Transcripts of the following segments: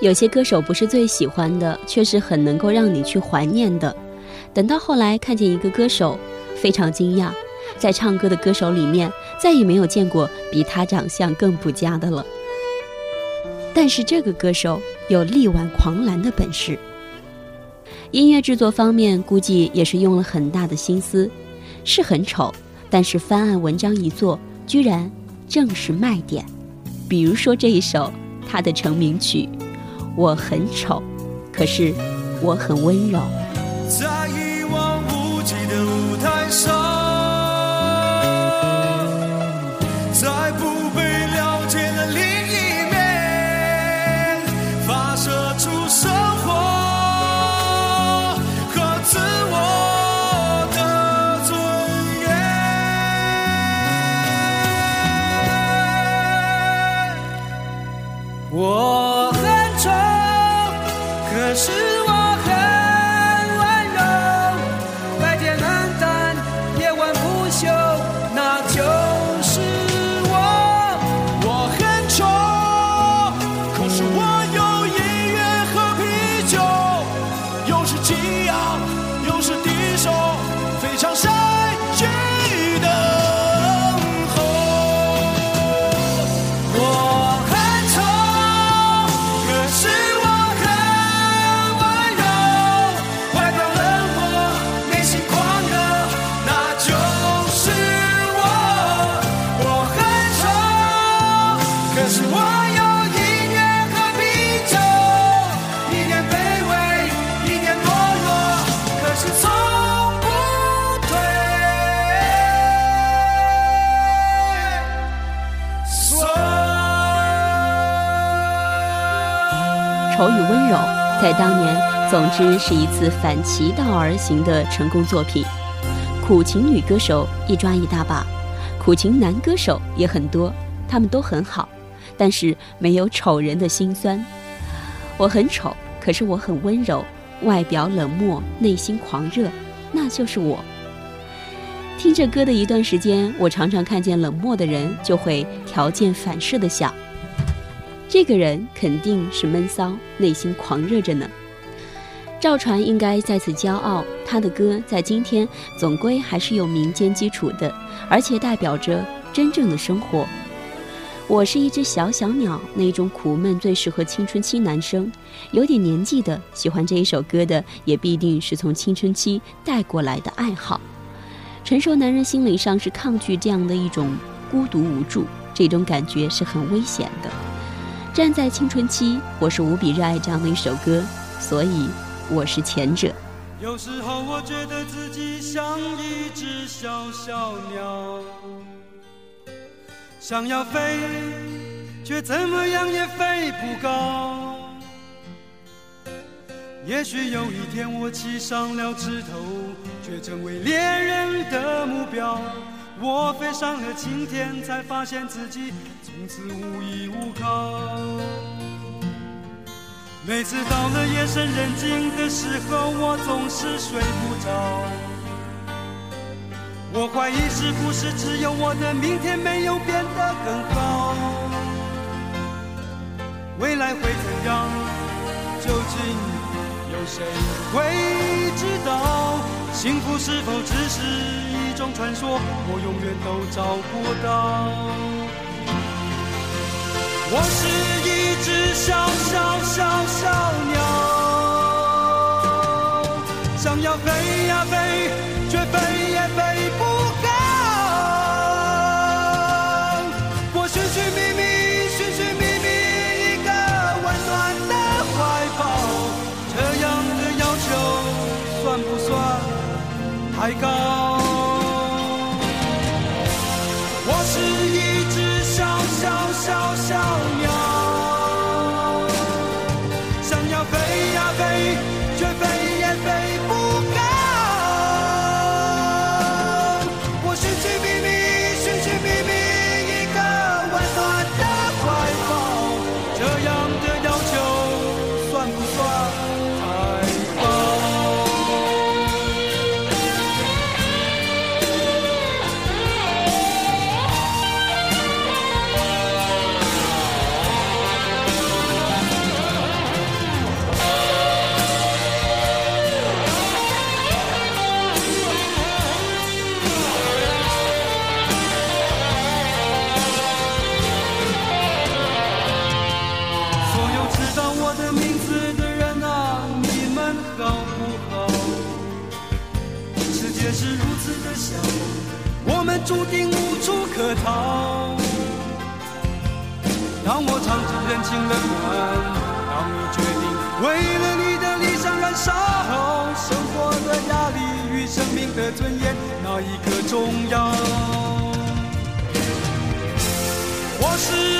有些歌手不是最喜欢的，却是很能够让你去怀念的。等到后来看见一个歌手，非常惊讶，在唱歌的歌手里面再也没有见过比他长相更不佳的了。但是这个歌手有力挽狂澜的本事。音乐制作方面估计也是用了很大的心思，是很丑，但是翻案文章一做，居然正是卖点。比如说这一首他的成名曲。我很丑，可是我很温柔。在一望无际的舞台上，记丑与温柔，在当年，总之是一次反其道而行的成功作品。苦情女歌手一抓一大把，苦情男歌手也很多，他们都很好，但是没有丑人的心酸。我很丑，可是我很温柔，外表冷漠，内心狂热，那就是我。听着歌的一段时间，我常常看见冷漠的人，就会条件反射的想。这个人肯定是闷骚，内心狂热着呢。赵传应该在此骄傲，他的歌在今天总归还是有民间基础的，而且代表着真正的生活。我是一只小小鸟，那种苦闷最适合青春期男生。有点年纪的喜欢这一首歌的，也必定是从青春期带过来的爱好。成熟男人心理上是抗拒这样的一种孤独无助，这种感觉是很危险的。站在青春期，我是无比热爱这样的一首歌，所以我是前者。有时候我觉得自己像一只小小鸟，想要飞，却怎么样也飞不高。也许有一天我栖上了枝头，却成为猎人的目标。我飞上了青天，才发现自己从此无依无靠。每次到了夜深人静的时候，我总是睡不着。我怀疑是不是只有我的明天没有变得更好？未来会怎样？究竟有谁会知道？幸福是否只是？一种传说，我永远都找不到。我是一只小小要飞呀飞，却飞也飞不高。我寻寻觅觅，寻寻觅觅一个温暖的怀抱，这样的要求算不算太？高。我的名字的人啊，你们好不好？世界是如此的小，我们注定无处可逃。当我尝尽人情冷暖，当你决定为了你的理想燃烧，生活的压力与生命的尊严，哪一个重要？我是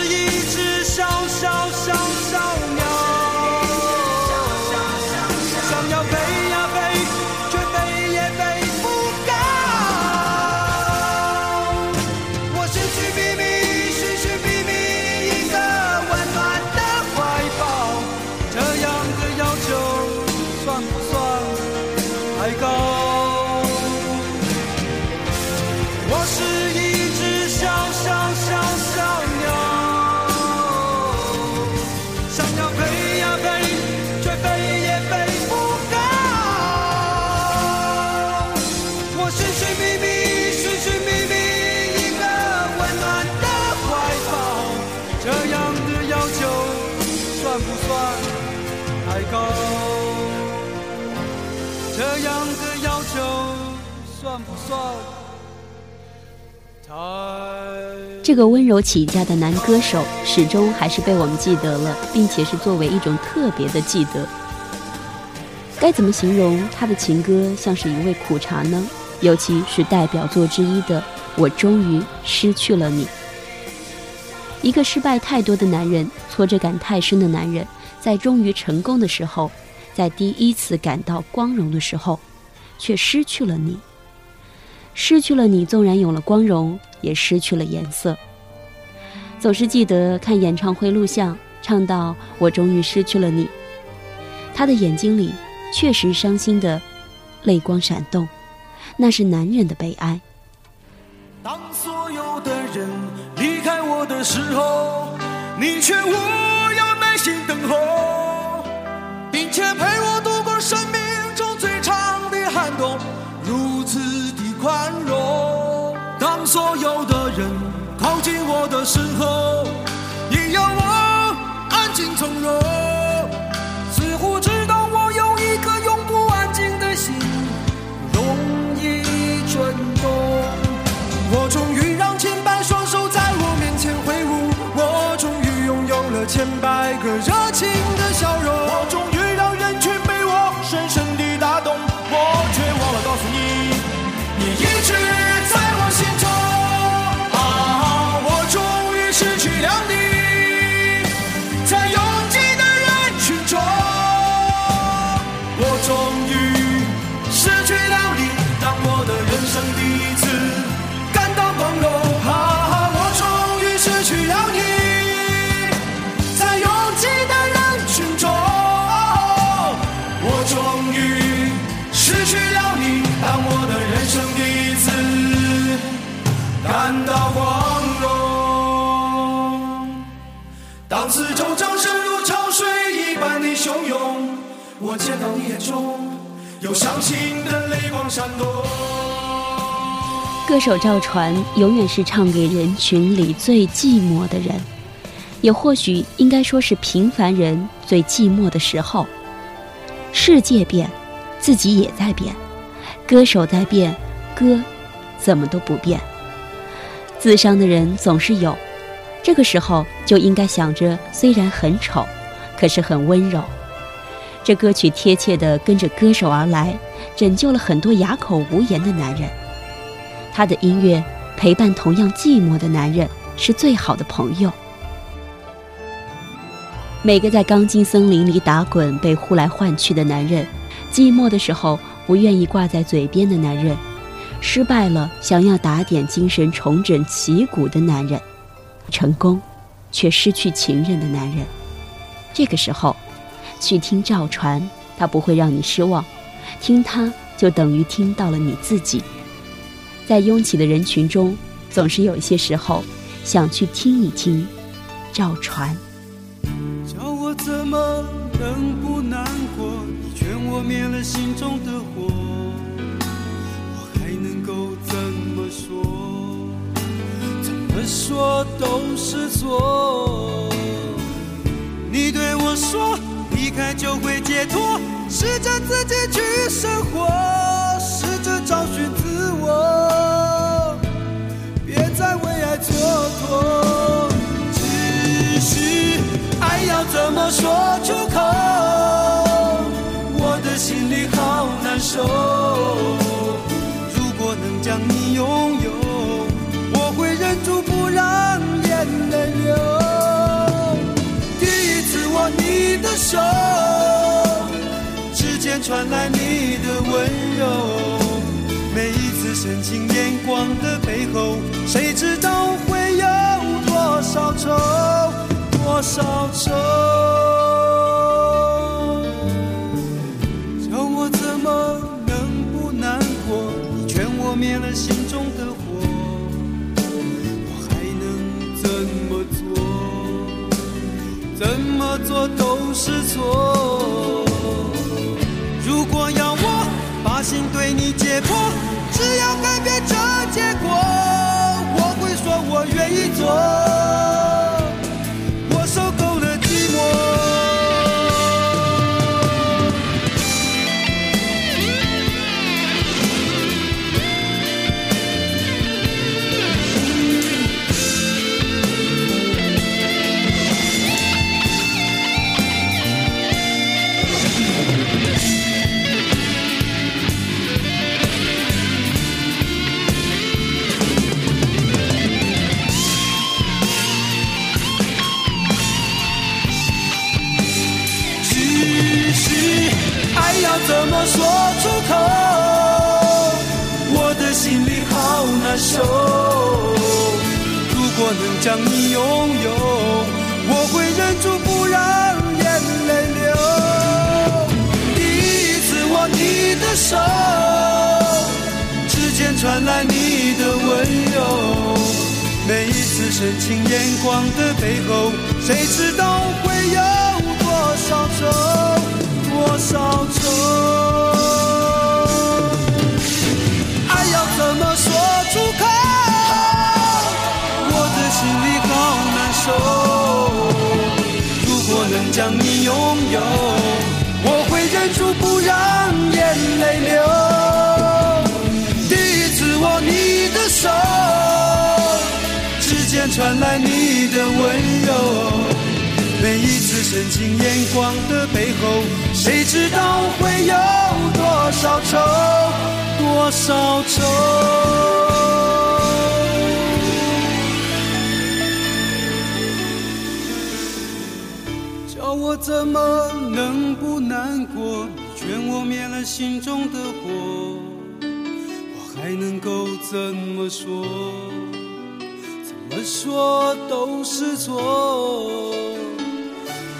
我是一只小小小小鸟想要飞呀飞却飞也飞不高我寻寻觅觅寻寻觅觅一个温暖的怀抱这样的要求算不算太高这样的要求算不算这？个温柔起家的男歌手，始终还是被我们记得了，并且是作为一种特别的记得。该怎么形容他的情歌像是一味苦茶呢？尤其是代表作之一的《我终于失去了你》。一个失败太多的男人，挫折感太深的男人，在终于成功的时候，在第一次感到光荣的时候，却失去了你。失去了你，纵然有了光荣，也失去了颜色。总是记得看演唱会录像，唱到“我终于失去了你”，他的眼睛里确实伤心的泪光闪动，那是男人的悲哀。当所有的人离开我的时候，你却无要耐心等候，并且陪所有的人靠近我的时候，你要我安静从容，似乎知道我有一颗永不安静的心，容易震动。我终于让千百双手在我面前挥舞，我终于拥有了千百个热情的笑容，到光荣。当四周掌声如潮水一般的汹涌，我见到你眼中有伤心的泪光闪动。歌手赵传永远是唱给人群里最寂寞的人，也或许应该说是平凡人最寂寞的时候。世界变，自己也在变，歌手在变，歌怎么都不变。自伤的人总是有，这个时候就应该想着，虽然很丑，可是很温柔。这歌曲贴切地跟着歌手而来，拯救了很多哑口无言的男人。他的音乐陪伴同样寂寞的男人，是最好的朋友。每个在钢筋森林里打滚、被呼来唤去的男人，寂寞的时候不愿意挂在嘴边的男人，失败了想要打点精神、重整旗鼓的男人，成功却失去情人的男人。这个时候，去听赵传，他不会让你失望，听他就等于听到了你自己。在拥挤的人群中，总是有一些时候想去听一听赵传。叫我怎么能不难过？你劝我灭了心中说都是错。你对我说离开就会解脱，试着自己去生活，试着找寻自我，别再为爱蹉跎。只是爱要怎么说出口，我的心里好难受。手，指尖传来你的温柔。每一次深情眼光的背后，谁知道会有多少愁，多少愁？我做都是错。如果要我把心对你解剖，只要改变这结果，我会说我愿意做。好难受。如果能将你拥有，我会忍住不让眼泪流。第一次握你的手，指尖传来你的温柔。每一次深情眼光的背后，谁知道会有多少愁？多少愁？将你拥有，我会忍住不让眼泪流。第一次握你的手，指尖传来你的温柔。每一次深情眼光的背后，谁知道会有多少愁，多少愁？我怎么能不难过？你劝我灭了心中的火，我还能够怎么说？怎么说都是错。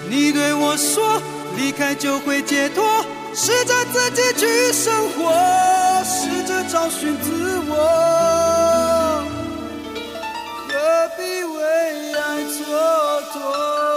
你对我说，离开就会解脱，试着自己去生活，试着找寻自我，何必为爱蹉跎？